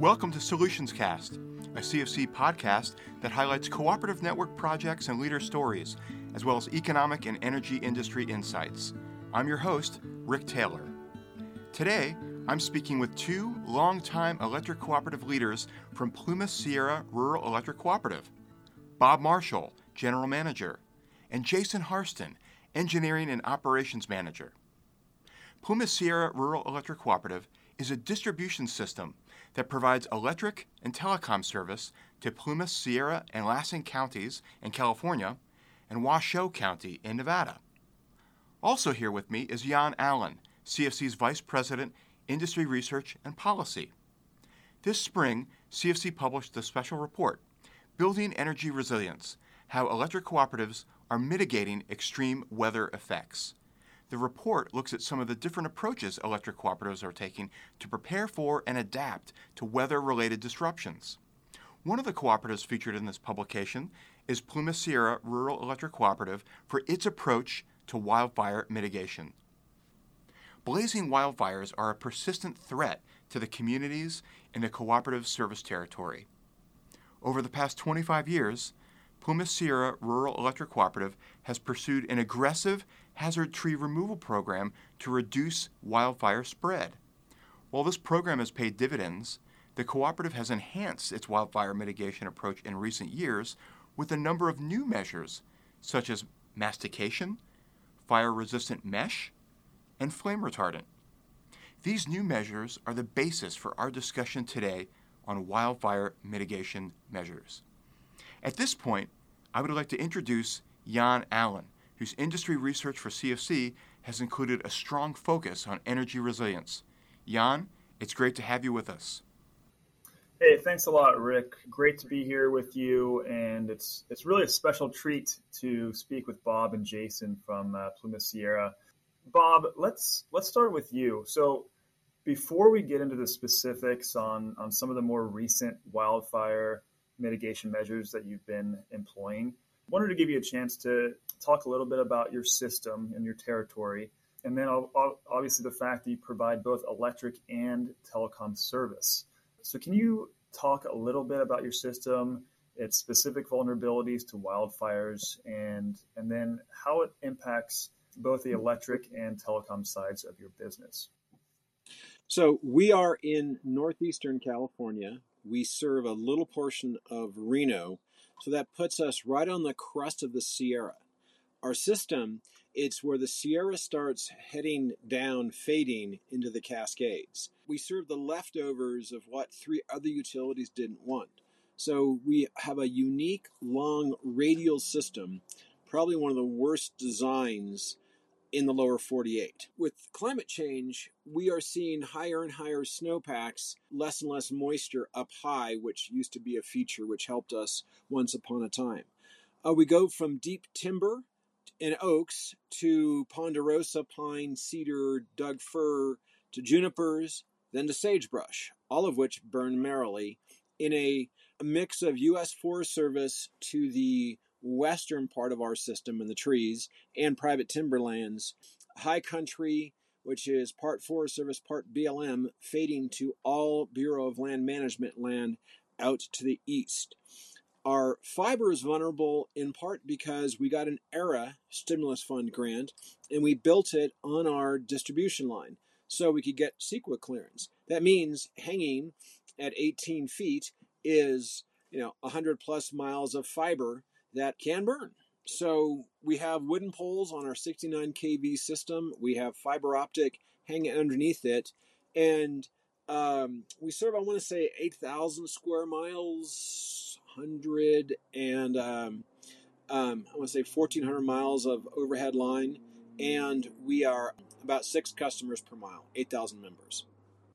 Welcome to Solutions Cast, a CFC podcast that highlights cooperative network projects and leader stories, as well as economic and energy industry insights. I'm your host, Rick Taylor. Today, I'm speaking with two longtime electric cooperative leaders from Plumas Sierra Rural Electric Cooperative Bob Marshall, General Manager, and Jason Harston, Engineering and Operations Manager. Plumas Sierra Rural Electric Cooperative is a distribution system that provides electric and telecom service to Plumas, Sierra, and Lassen counties in California and Washoe County in Nevada. Also here with me is Jan Allen, CFC's Vice President, Industry Research and Policy. This spring, CFC published a special report, Building Energy Resilience How Electric Cooperatives Are Mitigating Extreme Weather Effects. The report looks at some of the different approaches electric cooperatives are taking to prepare for and adapt to weather related disruptions. One of the cooperatives featured in this publication is Plumas Sierra Rural Electric Cooperative for its approach to wildfire mitigation. Blazing wildfires are a persistent threat to the communities in the cooperative service territory. Over the past 25 years, Plumas Sierra Rural Electric Cooperative has pursued an aggressive hazard tree removal program to reduce wildfire spread. While this program has paid dividends, the cooperative has enhanced its wildfire mitigation approach in recent years with a number of new measures, such as mastication, fire resistant mesh, and flame retardant. These new measures are the basis for our discussion today on wildfire mitigation measures. At this point, I would like to introduce Jan Allen, whose industry research for CFC has included a strong focus on energy resilience. Jan, it's great to have you with us. Hey, thanks a lot, Rick. Great to be here with you, and it's it's really a special treat to speak with Bob and Jason from uh, Plumas Sierra. Bob, let's let's start with you. So, before we get into the specifics on on some of the more recent wildfire mitigation measures that you've been employing, I wanted to give you a chance to talk a little bit about your system and your territory, and then obviously the fact that you provide both electric and telecom service. So, can you talk a little bit about your system, its specific vulnerabilities to wildfires, and and then how it impacts both the electric and telecom sides of your business? So, we are in northeastern California. We serve a little portion of Reno, so that puts us right on the crest of the Sierra our system, it's where the Sierra starts heading down, fading into the Cascades. We serve the leftovers of what three other utilities didn't want. So we have a unique long radial system, probably one of the worst designs in the lower 48. With climate change, we are seeing higher and higher snowpacks, less and less moisture up high, which used to be a feature which helped us once upon a time. Uh, we go from deep timber and oaks to ponderosa, pine, cedar, Doug fir to junipers, then to sagebrush, all of which burn merrily in a, mix of U.S. Forest Service to the western part of our system and the trees and private timberlands, high country, which is part Forest Service, part BLM, fading to all Bureau of Land Management land out to the east. Our fiber is vulnerable in part because we got an ARRA stimulus fund grant and we built it on our distribution line so we could get CEQA clearance. That means hanging at 18 feet is, you know, 100 plus miles of fiber that can burn. So we have wooden poles on our 69 kV system. We have fiber optic hanging underneath it, and um, we serve, I want to say, 8,000 square miles hundred and um, um, I want to say fourteen hundred miles of overhead line, and we are about six customers per mile, eight thousand members.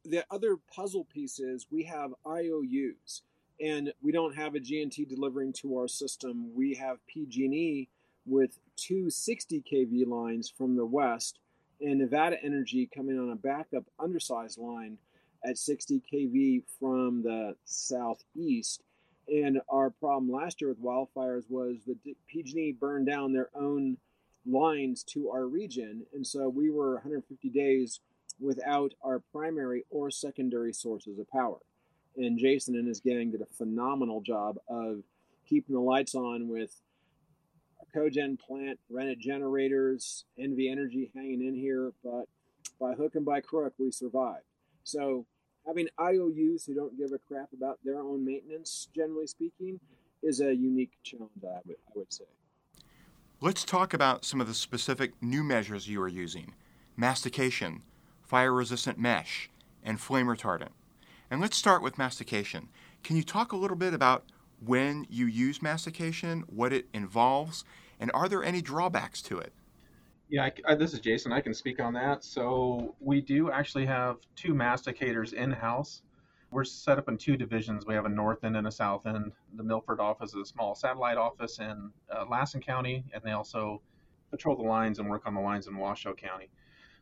The other puzzle piece is we have IOUs, and we don't have a G&T delivering to our system. We have PG&E with two 60 kV lines from the west, and Nevada Energy coming on a backup undersized line at 60 kV from the southeast and our problem last year with wildfires was that PG&E burned down their own lines to our region, and so we were 150 days without our primary or secondary sources of power. and Jason and his gang did a phenomenal job of keeping the lights on with a cogen plant, rented generators, NV Energy hanging in here, but by hook and by crook, we survived. So having IOUs who don't give a crap about their own maintenance, generally speaking, is a unique challenge, I would, I would say. Let's talk about some of the specific new measures you are using mastication, fire resistant mesh, and flame retardant. And let's start with mastication. Can you talk a little bit about when you use mastication, what it involves, and are there any drawbacks to it? Yeah, I, I, this is Jason. I can speak on that. So we do actually have two masticators in house. We're set up in two divisions. We have a north end and a south end. The Milford office is a small satellite office in uh, Lassen County, and they also patrol the lines and work on the lines in Washoe County.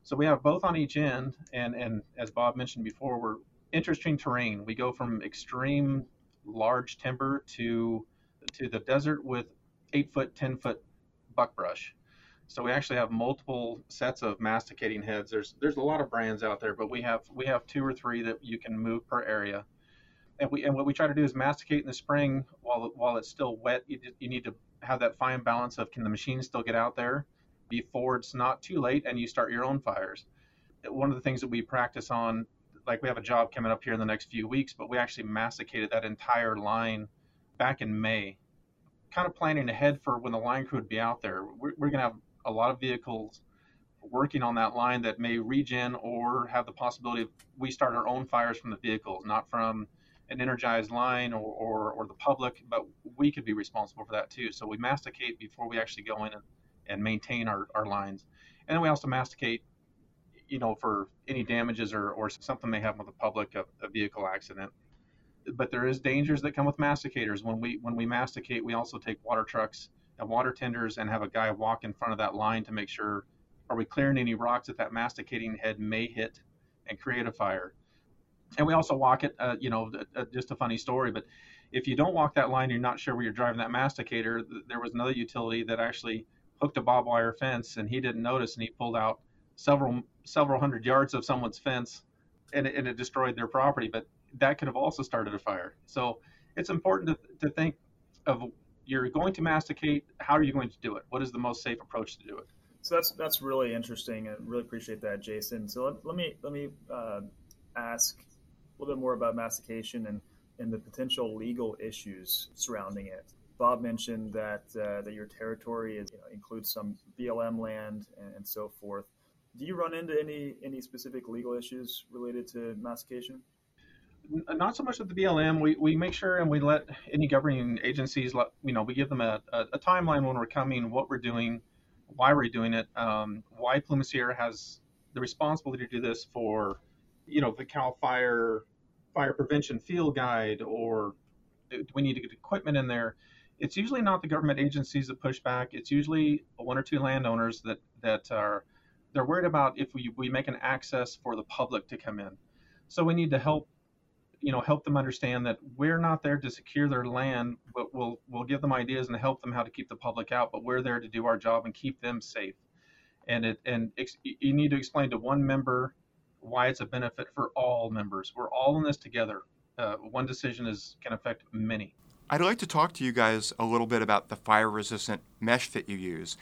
So we have both on each end, and and as Bob mentioned before, we're interesting terrain. We go from extreme large timber to to the desert with eight foot, ten foot buckbrush. So we actually have multiple sets of masticating heads. There's there's a lot of brands out there, but we have we have two or three that you can move per area. And we and what we try to do is masticate in the spring while while it's still wet. You, you need to have that fine balance of can the machine still get out there before it's not too late and you start your own fires. One of the things that we practice on, like we have a job coming up here in the next few weeks, but we actually masticated that entire line back in May, kind of planning ahead for when the line crew would be out there. We're, we're going to have a lot of vehicles working on that line that may regen or have the possibility of we start our own fires from the vehicles, not from an energized line or, or, or, the public, but we could be responsible for that too. So we masticate before we actually go in and, and maintain our, our lines. And then we also masticate, you know, for any damages or, or something may happen with the public, a, a vehicle accident. But there is dangers that come with masticators. When we when we masticate, we also take water trucks water tenders and have a guy walk in front of that line to make sure are we clearing any rocks that that masticating head may hit and create a fire. And we also walk it, uh, you know, uh, just a funny story, but if you don't walk that line, you're not sure where you're driving that masticator. There was another utility that actually hooked a barbed wire fence, and he didn't notice, and he pulled out several several hundred yards of someone's fence, and it, and it destroyed their property. But that could have also started a fire. So it's important to, to think of you're going to masticate. How are you going to do it? What is the most safe approach to do it? So that's that's really interesting. I really appreciate that, Jason. So let, let me let me uh, ask a little bit more about mastication and and the potential legal issues surrounding it. Bob mentioned that uh, that your territory is, you know, includes some BLM land and, and, so forth. Do you run into any any specific legal issues related to mastication? Not so much with the BLM. We, we make sure and we let any governing agencies, let, you know, we give them a, a, a timeline when we're coming, what we're doing, why we're doing it, um, why Pluma Sierra has the responsibility to do this for, you know, the Cal Fire fire prevention field guide, or do we need to get equipment in there? It's usually not the government agencies that push back. It's usually one or two landowners that that are they're worried about if we, we make an access for the public to come in. So we need to help you know help them understand that we're not there to secure their land but we'll we'll give them ideas and help them how to keep the public out but we're there to do our job and keep them safe. And it and ex, you need to explain to one member why it's a benefit for all members. We're all in this together. Uh, one decision is can affect many. I'd like to talk to you guys a little bit about the fire resistant mesh that you use.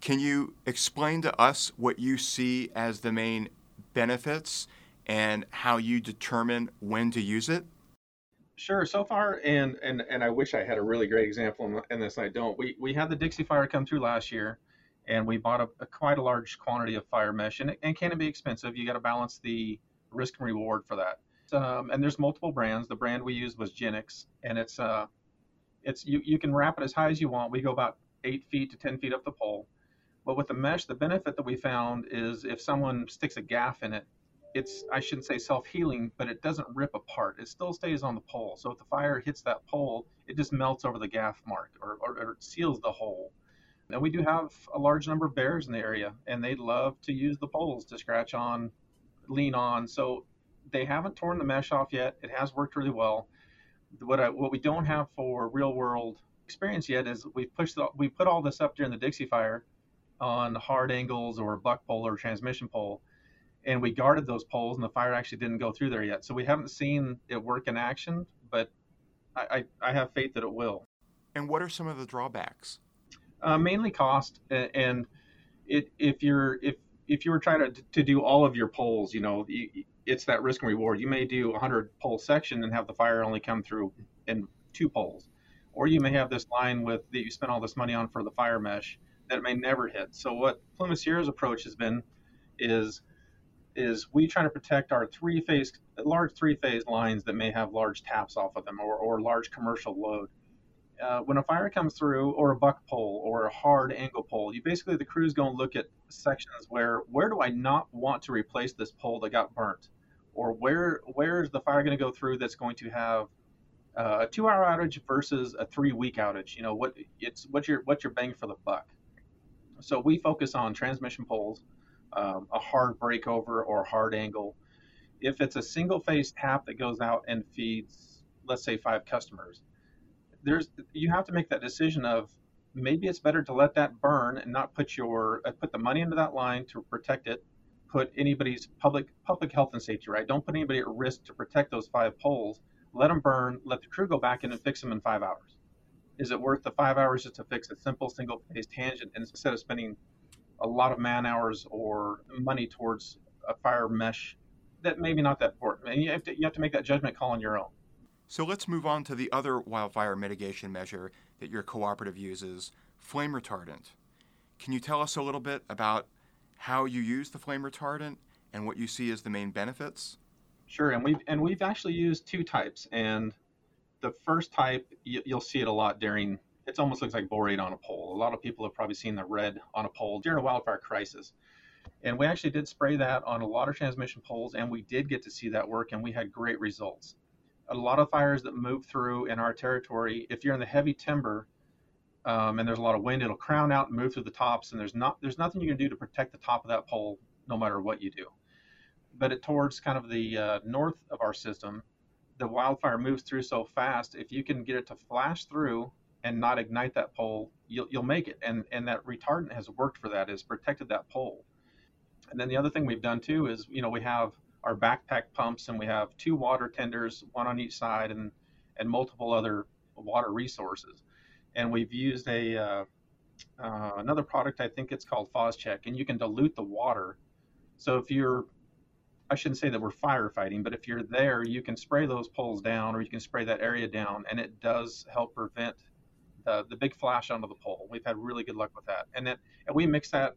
Can you explain to us what you see as the main benefits and how you determine when to use it? Sure. So far, and and and I wish I had a really great example in this. I don't. We we had the Dixie Fire come through last year, and we bought a, a quite a large quantity of fire mesh, and and can it be expensive? You got to balance the risk and reward for that. Um, and there's multiple brands. The brand we used was Genix, and it's uh, it's you you can wrap it as high as you want. We go about eight feet to ten feet up the pole. But with the mesh, the benefit that we found is if someone sticks a gaff in it, it's I shouldn't say self healing, but it doesn't rip apart. It still stays on the pole. So if the fire hits that pole, it just melts over the gaff mark or, or, or seals the hole. And we do have a large number of bears in the area, and they love to use the poles to scratch on, lean on. So they haven't torn the mesh off yet. It has worked really well. What I, what we don't have for real world experience yet is we pushed the, we put all this up during the Dixie fire on hard angles or buck pole or transmission pole and we guarded those poles, and the fire actually didn't go through there yet. So we haven't seen it work in action, but I, I, I have faith that it will. And what are some of the drawbacks? Uh, mainly cost, and it, if you're if if you were trying to, to do all of your poles, you know, it's that risk and reward. You may do a 100 pole section and have the fire only come through in two poles. Or you may have this line with that you spent all this money on for the fire mesh that may never hit. So what Plumas Sierra's approach has been is is we try to protect our three phase large three phase lines that may have large taps off of them or, or large commercial load. Uh, when a fire comes through or a buck pole or a hard angle pole, you basically the crew's going to look at sections where where do I not want to replace this pole that got burnt, or where where is the fire going to go through that's going to have uh, a two hour outage versus a three week outage. You know what it's what's your what's your bang for the buck. So we focus on transmission poles, um, a hard breakover or hard angle. If it's a single phase tap that goes out and feeds, let's say five customers, there's you have to make that decision of maybe it's better to let that burn and not put your uh, put the money into that line to protect it put anybody's public public health and safety right? Don't put anybody at risk to protect those five poles. Let them burn let the crew go back in and fix them in five hours. Is it worth the five hours just to fix a simple single phase tangent instead of spending a lot of man hours or money towards a fire mesh that maybe not that important and you have to you have to make that judgment call on your own so let's move on to the other wildfire mitigation measure that your cooperative uses flame retardant. Can you tell us a little bit about how you use the flame retardant and what you see as the main benefits? Sure, and we've and we've actually used two types, and the first type you, will see it a lot during. It almost looks like borate on a pole. A lot of people have probably seen the red on a pole during a wildfire crisis, and we actually did spray that on a lot of transmission poles, and we did get to see that work, and we had great results a lot of fires that move through in our territory, if you're in the heavy timber um, and there's a lot of wind, it'll crown out and move through the tops, and there's not there's nothing you can do to protect the top of that pole, no matter what you do. But it, towards kind of the uh, north of our system, the wildfire moves through so fast. If you can get it to flash through and not ignite that pole, you'll, you'll make it. And and that retardant has worked for that, has protected that pole. And then the other thing we've done too is, you know, we have our backpack pumps, and we have two water tenders, one on each side, and and multiple other water resources. And we've used a uh, uh, another product, I think it's called Phos-Chek, and you can dilute the water. So if you're I shouldn't say that we're firefighting, but if you're there, you can spray those poles down or you can spray that area down, and it does help prevent the, the big flash onto the pole. We've had really good luck with that. And then and we mix that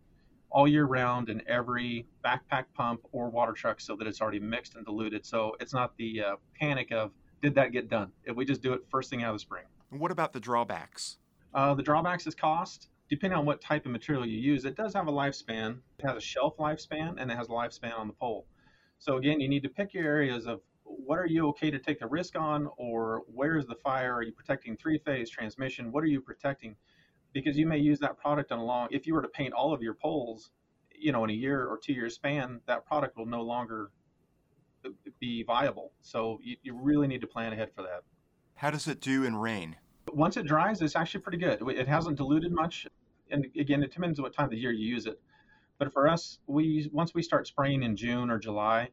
all year round in every backpack pump or water truck so that it's already mixed and diluted. So it's not the uh, panic of did that get done? If we just do it first thing out of the spring. And what about the drawbacks? Uh, the drawbacks is cost. Depending on what type of material you use, it does have a lifespan. It has a shelf lifespan and it has a lifespan on the pole. So again, you need to pick your areas of what are you okay to take the risk on, or where is the fire? Are you protecting three phase transmission? What are you protecting? because you may use that product on a long if you were to paint all of your poles you know in a year or two year span that product will no longer be viable so you, you really need to plan ahead for that how does it do in rain once it dries it's actually pretty good it hasn't diluted much and again it depends on what time of the year you use it but for us we once we start spraying in june or july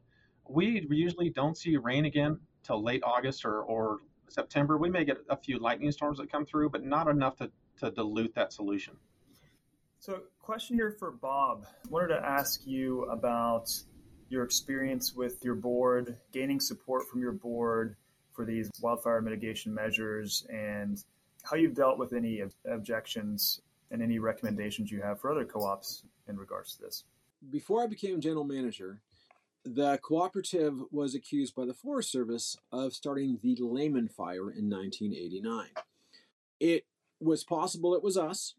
we usually don't see rain again till late august or, or september we may get a few lightning storms that come through but not enough to to dilute that solution. So, question here for Bob. I wanted to ask you about your experience with your board, gaining support from your board for these wildfire mitigation measures, and how you've dealt with any objections and any recommendations you have for other co ops in regards to this. Before I became general manager, the cooperative was accused by the Forest Service of starting the Lehman Fire in 1989. It was possible it was us.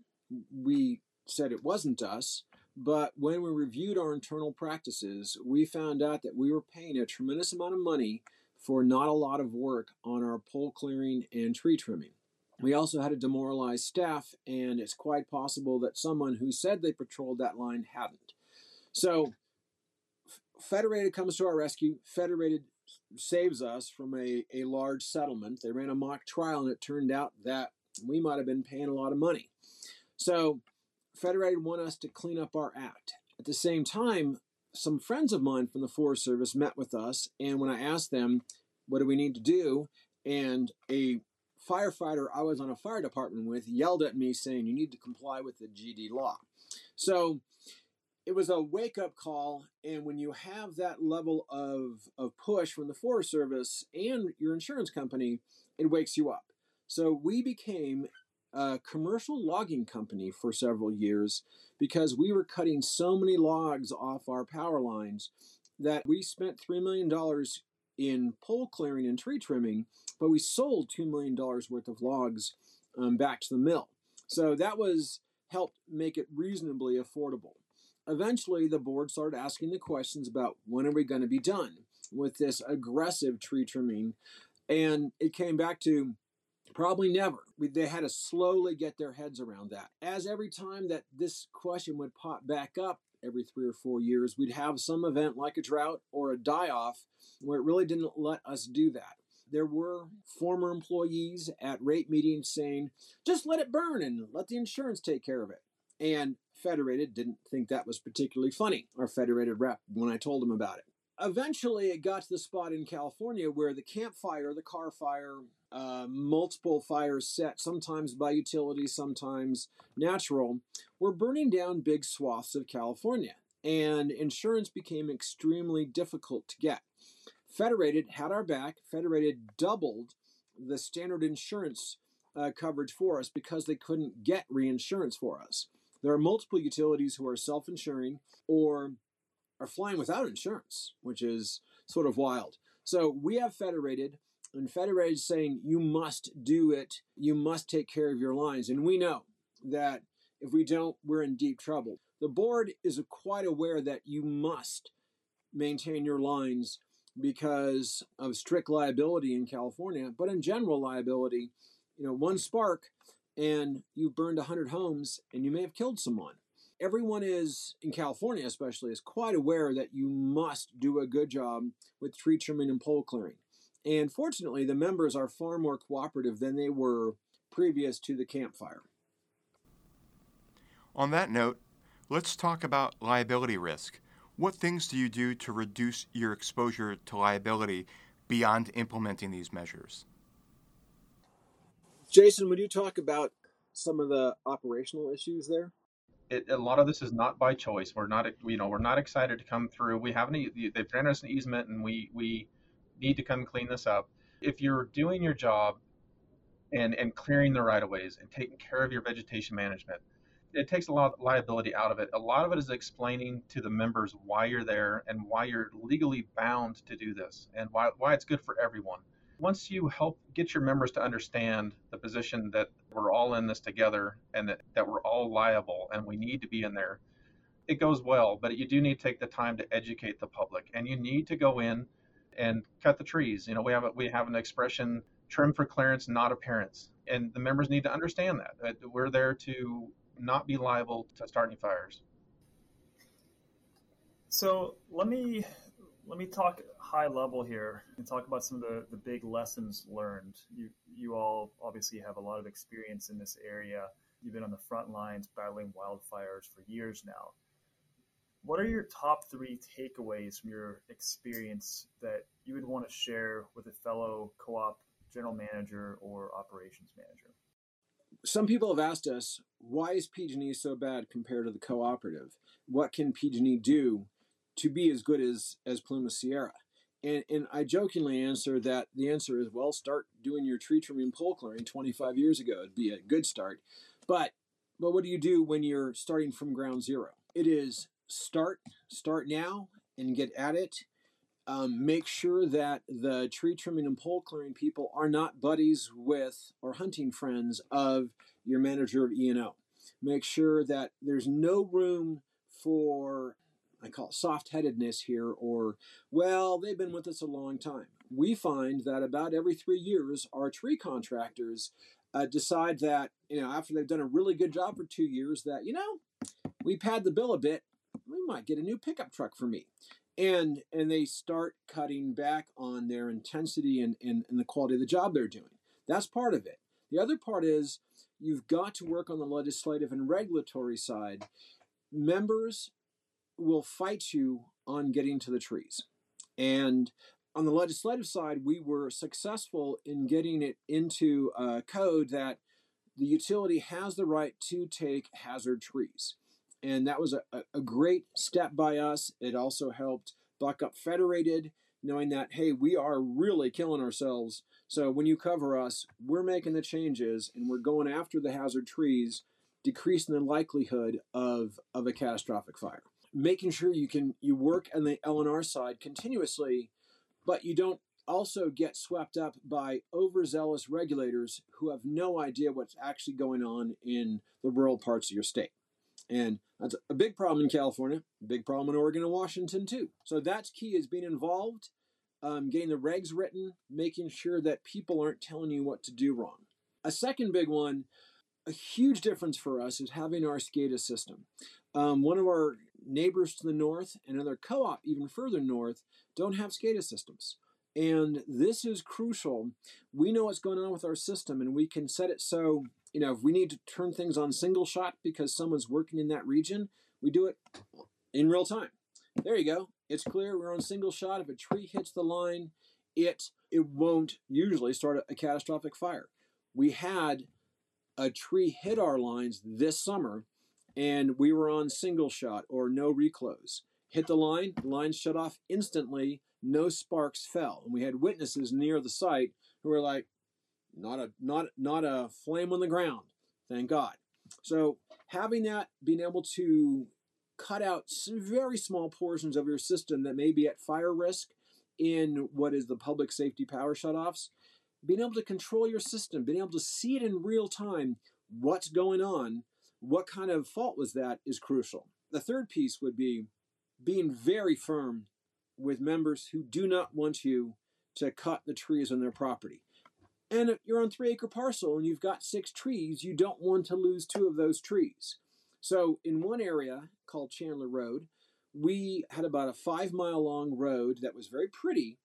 We said it wasn't us. But when we reviewed our internal practices, we found out that we were paying a tremendous amount of money for not a lot of work on our pole clearing and tree trimming. We also had a demoralized staff, and it's quite possible that someone who said they patrolled that line hadn't. So, Federated comes to our rescue. Federated saves us from a, a large settlement. They ran a mock trial, and it turned out that we might have been paying a lot of money. So, Federated want us to clean up our act. At the same time, some friends of mine from the Forest Service met with us, and when I asked them, what do we need to do? And a firefighter I was on a fire department with yelled at me saying, You need to comply with the GD law. So it was a wake up call. And when you have that level of, of push from the Forest Service and your insurance company, it wakes you up. So we became a commercial logging company for several years because we were cutting so many logs off our power lines that we spent $3 million in pole clearing and tree trimming, but we sold $2 million worth of logs um, back to the mill. So that was helped make it reasonably affordable. Eventually, the board started asking the questions about when are we going to be done with this aggressive tree trimming, and it came back to probably never. We, they had to slowly get their heads around that. As every time that this question would pop back up, every three or four years, we'd have some event like a drought or a die off where it really didn't let us do that. There were former employees at rate meetings saying, just let it burn and let the insurance take care of it. And Federated didn't think that was particularly funny, our Federated rep, when I told him about it. Eventually, it got to the spot in California where the Camp Fire, the Carr Fire, uh, multiple fires set, sometimes by utility, sometimes natural, were burning down big swaths of California, and insurance became extremely difficult to get. Federated had our back. Federated doubled the standard insurance uh, coverage for us because they couldn't get reinsurance for us. There are multiple utilities who are self insuring or are flying without insurance, which is sort of wild. So we have Federated and Federated is saying you must do it, you must take care of your lines. And we know that if we don't, we're in deep trouble. The board is quite aware that you must maintain your lines because of strict liability in California, but in general liability, you know, one spark and you burned 100 homes and you may have killed someone. Everyone is, in California especially, is quite aware that you must do a good job with tree trimming and pole clearing. And fortunately, the members are far more cooperative than they were previous to the Camp Fire. On that note, let's talk about liability risk. What things do you do to reduce your exposure to liability beyond implementing these measures? Jason, would you talk about some of the operational issues there? It, a lot of this is not by choice. We're not, you know, we're not excited to come through. We have an, they've granted us an easement, and we we need to come clean this up. If you're doing your job and, and clearing the right of ways and taking care of your vegetation management, it takes a lot of liability out of it. A lot of it is explaining to the members why you're there and why you're legally bound to do this and why, why it's good for everyone. Once you help get your members to understand the position that we're all in this together and that, that we're all liable and we need to be in there, it goes well. But you do need to take the time to educate the public and you need to go in and cut the trees. You know, we have a, we have an expression trim for clearance, not appearance, and the members need to understand that. We're there to not be liable to start any fires. So let me let me talk high level here and talk about some of the, the big lessons learned. You you all obviously have a lot of experience in this area. You've been on the front lines battling wildfires for years now what are your top three takeaways from your experience that you would want to share with a fellow co-op general manager or operations manager? Some people have asked us, why is PG&E so bad compared to the cooperative? What can PG&E do to be as good as, as Plumas Sierra? And, and I jokingly answer that the answer is, well, start doing your tree trimming pole clearing 25 years ago. It'd be a good start. But, but what do you do when you're starting from ground zero? It is start start now and get at it. Um, make sure that the tree trimming and pole clearing people are not buddies with or hunting friends of your manager of E&O. Make sure that there's no room for I call it soft headedness here, or, well, they've been with us a long time. We find that about every three years, our tree contractors uh, decide that, you know, after they've done a really good job for two years, that, you know, we pad the bill a bit we might get a new pickup truck for me. And and they start cutting back on their intensity and, and, and the quality of the job they're doing. That's part of it. The other part is you've got to work on the legislative and regulatory side. Members will fight you on getting to the trees. And on the legislative side, we were successful in getting it into a code that the utility has the right to take hazard trees. And that was a, a great step by us. It also helped Buck-up Federated, knowing that, hey, we are really killing ourselves. So when you cover us, we're making the changes and we're going after the hazard trees, decreasing the likelihood of, of a catastrophic fire. Making sure you can you work on the L&R side continuously, but you don't also get swept up by overzealous regulators who have no idea what's actually going on in the rural parts of your state. And that's a big problem in California, big problem in Oregon and Washington too. So that's key is being involved, um, getting the regs written, making sure that people aren't telling you what to do wrong. A second big one, a huge difference for us is having our SCADA system. Um, one of our neighbors to the north and another co-op even further north don't have SCADA systems. And this is crucial. We know what's going on with our system and we can set it so you know, if we need to turn things on single shot because someone's working in that region, we do it in real time. There you go. It's clear we're on single shot. If a tree hits the line, it it won't usually start a, a catastrophic fire. We had a tree hit our lines this summer and we were on single shot or no reclose. Hit the line, line shut off instantly, no sparks fell. And we had witnesses near the site who were like, not a not not a flame on the ground. Thank God. So having that, being able to cut out very small portions of your system that may be at fire risk in what is the public safety power shutoffs, being able to control your system, being able to see it in real time, what's going on, what kind of fault was that is crucial. The third piece would be being very firm with members who do not want you to cut the trees on their property. And if you're on three acre parcel and you've got six trees, you don't want to lose two of those trees. So in one area called Chandler Road, we had about a five mile long road that was very pretty,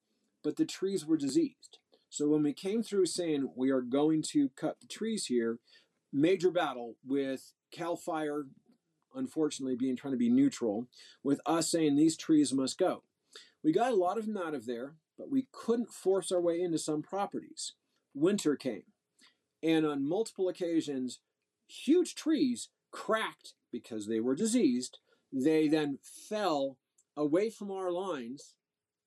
but the trees were diseased. So when we came through saying we are going to cut the trees here, major battle with Cal Fire, unfortunately being trying to be neutral, with us saying these trees must go. We got a lot of them out of there, but we couldn't force our way into some properties winter came. And on multiple occasions, huge trees cracked because they were diseased. They then fell away from our lines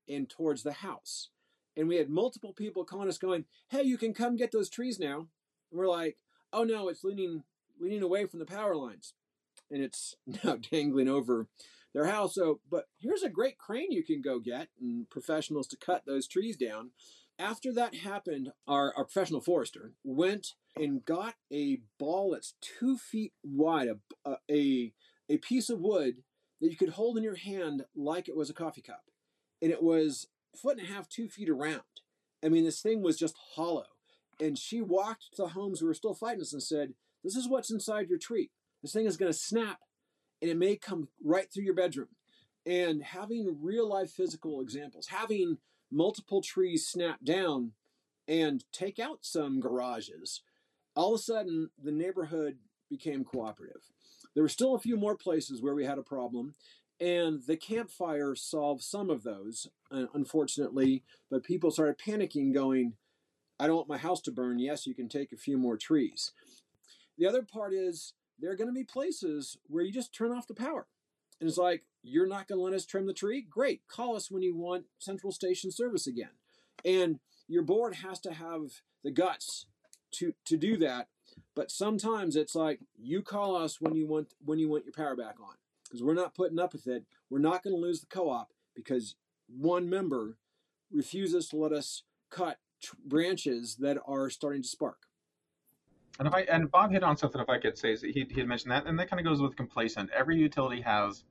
and towards the house. And we had multiple people calling us going, Hey, you can come get those trees now. And we're like, Oh no, it's leaning leaning away from the power lines. And it's now dangling over their house. So, but here's a great crane you can go get and professionals to cut those trees down. After that happened, our, our professional forester went and got a ball that's two feet wide, a, a, a piece of wood that you could hold in your hand like it was a coffee cup. And it was foot and a half, two feet around. I mean, this thing was just hollow. And she walked to the homes who were still fighting us and said, This is what's inside your tree. This thing is going to snap and it may come right through your bedroom. And having real life physical examples, having multiple trees snap down and take out some garages, all of a sudden the neighborhood became cooperative. There were still a few more places where we had a problem, and the Camp Fire solved some of those, unfortunately, but people started panicking, going, I don't want my house to burn. Yes, you can take a few more trees. The other part is there are going to be places where you just turn off the power. And it's like, you're not going to let us trim the tree? Great. Call us when you want central station service again. And your board has to have the guts to, to do that. But sometimes it's like you call us when you want when you want your power back on because we're not putting up with it. We're not going to lose the co-op because one member refuses to let us cut branches that are starting to spark. And if I and Bob hit on something, if I could say, he he had mentioned that, and that kind of goes with complacent. Every utility has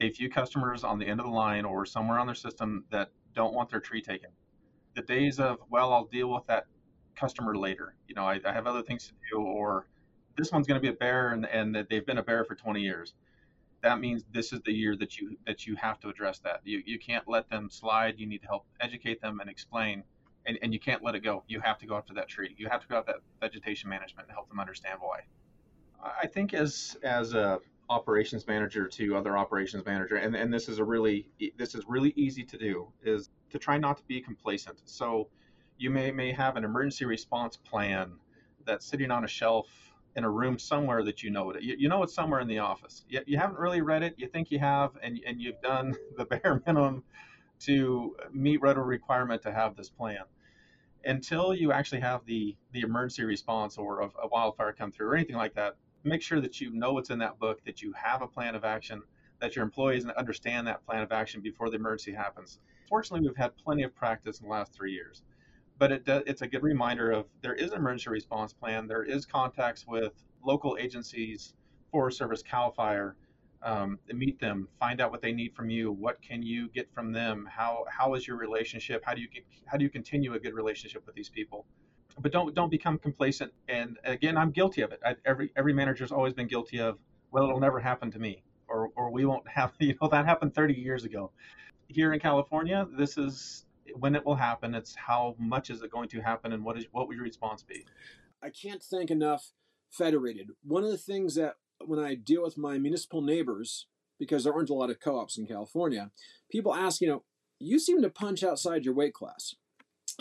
a few customers on the end of the line or somewhere on their system that don't want their tree taken. The days of well, I'll deal with that customer later. You know, I, I have other things to do, or this one's going to be a bear, and and they've been a bear for 20 years. That means this is the year that you that you have to address that. You you can't let them slide. You need to help educate them and explain and, and you can't let it go. You have to go after that tree. You have to go after that vegetation management and help them understand why. I think as as a operations manager to other operations manager, and, and this is a really this is really easy to do is to try not to be complacent. So you may may have an emergency response plan that's sitting on a shelf in a room somewhere that you know it. You, you know it's somewhere in the office. You, you haven't really read it. You think you have, and and you've done the bare minimum to meet Red requirement to have this plan. Until you actually have the the emergency response or a, a wildfire come through or anything like that, make sure that you know what's in that book, that you have a plan of action, that your employees understand that plan of action before the emergency happens. Fortunately, we've had plenty of practice in the last three years, but it does, it's a good reminder of there is an emergency response plan. There is contacts with local agencies, Forest Service, Cal Fire, um, meet them, find out what they need from you. What can you get from them? How how is your relationship? How do you get, how do you continue a good relationship with these people? But don't don't become complacent. And again, I'm guilty of it. I, every every manager's always been guilty of. Well, it'll never happen to me, or or we won't have. You know that happened 30 years ago. Here in California, this is when it will happen. It's how much is it going to happen, and what is what would your response be? I can't thank enough Federated. One of the things that when I deal with my municipal neighbors, because there aren't a lot of co ops in California, people ask, you know, you seem to punch outside your weight class.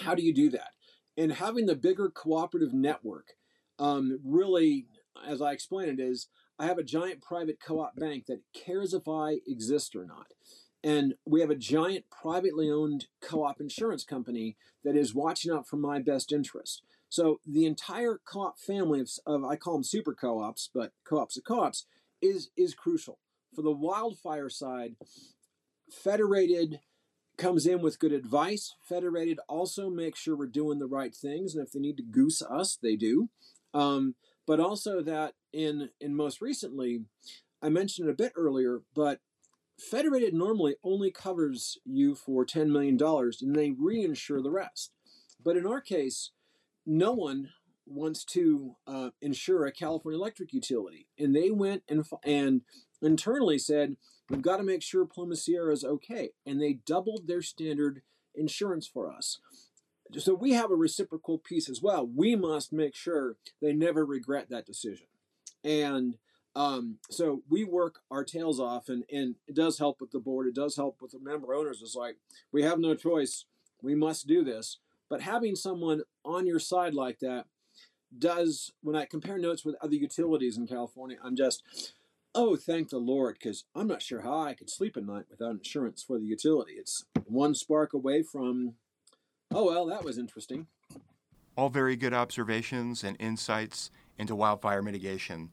How do you do that? And having the bigger cooperative network um, really, as I explain it, is I have a giant private co op bank that cares if I exist or not. And we have a giant privately owned co op insurance company that is watching out for my best interest. So the entire co-op family of, of I call them super co-ops, but co-ops of co-ops is is crucial for the wildfire side. Federated comes in with good advice. Federated also makes sure we're doing the right things, and if they need to goose us, they do. Um, but also that in in most recently, I mentioned it a bit earlier, but Federated normally only covers you for ten million dollars, and they reinsure the rest. But in our case, no one wants to uh, insure a California electric utility, and they went and and internally said we've got to make sure Plumas Sierra is okay, and they doubled their standard insurance for us. So we have a reciprocal piece as well. We must make sure they never regret that decision, and um, so we work our tails off, and and it does help with the board. It does help with the member owners. It's like we have no choice. We must do this but having someone on your side like that does, when I compare notes with other utilities in California, I'm just, oh, thank the Lord, because I'm not sure how I could sleep at night without insurance for the utility. It's one spark away from, oh, well, that was interesting. All very good observations and insights into wildfire mitigation.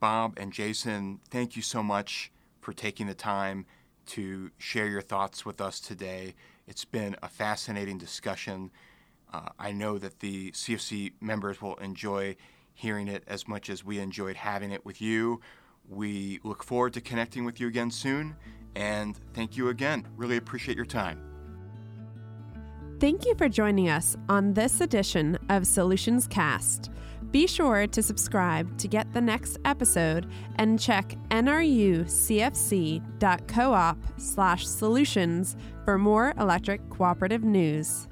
Bob and Jason, thank you so much for taking the time to share your thoughts with us today. It's been a fascinating discussion. Uh, I know that the CFC members will enjoy hearing it as much as we enjoyed having it with you. We look forward to connecting with you again soon, and thank you again. Really appreciate your time. Thank you for joining us on this edition of Solutions Cast. Be sure to subscribe to get the next episode and check nrucfc.coop slash solutions for more electric cooperative news.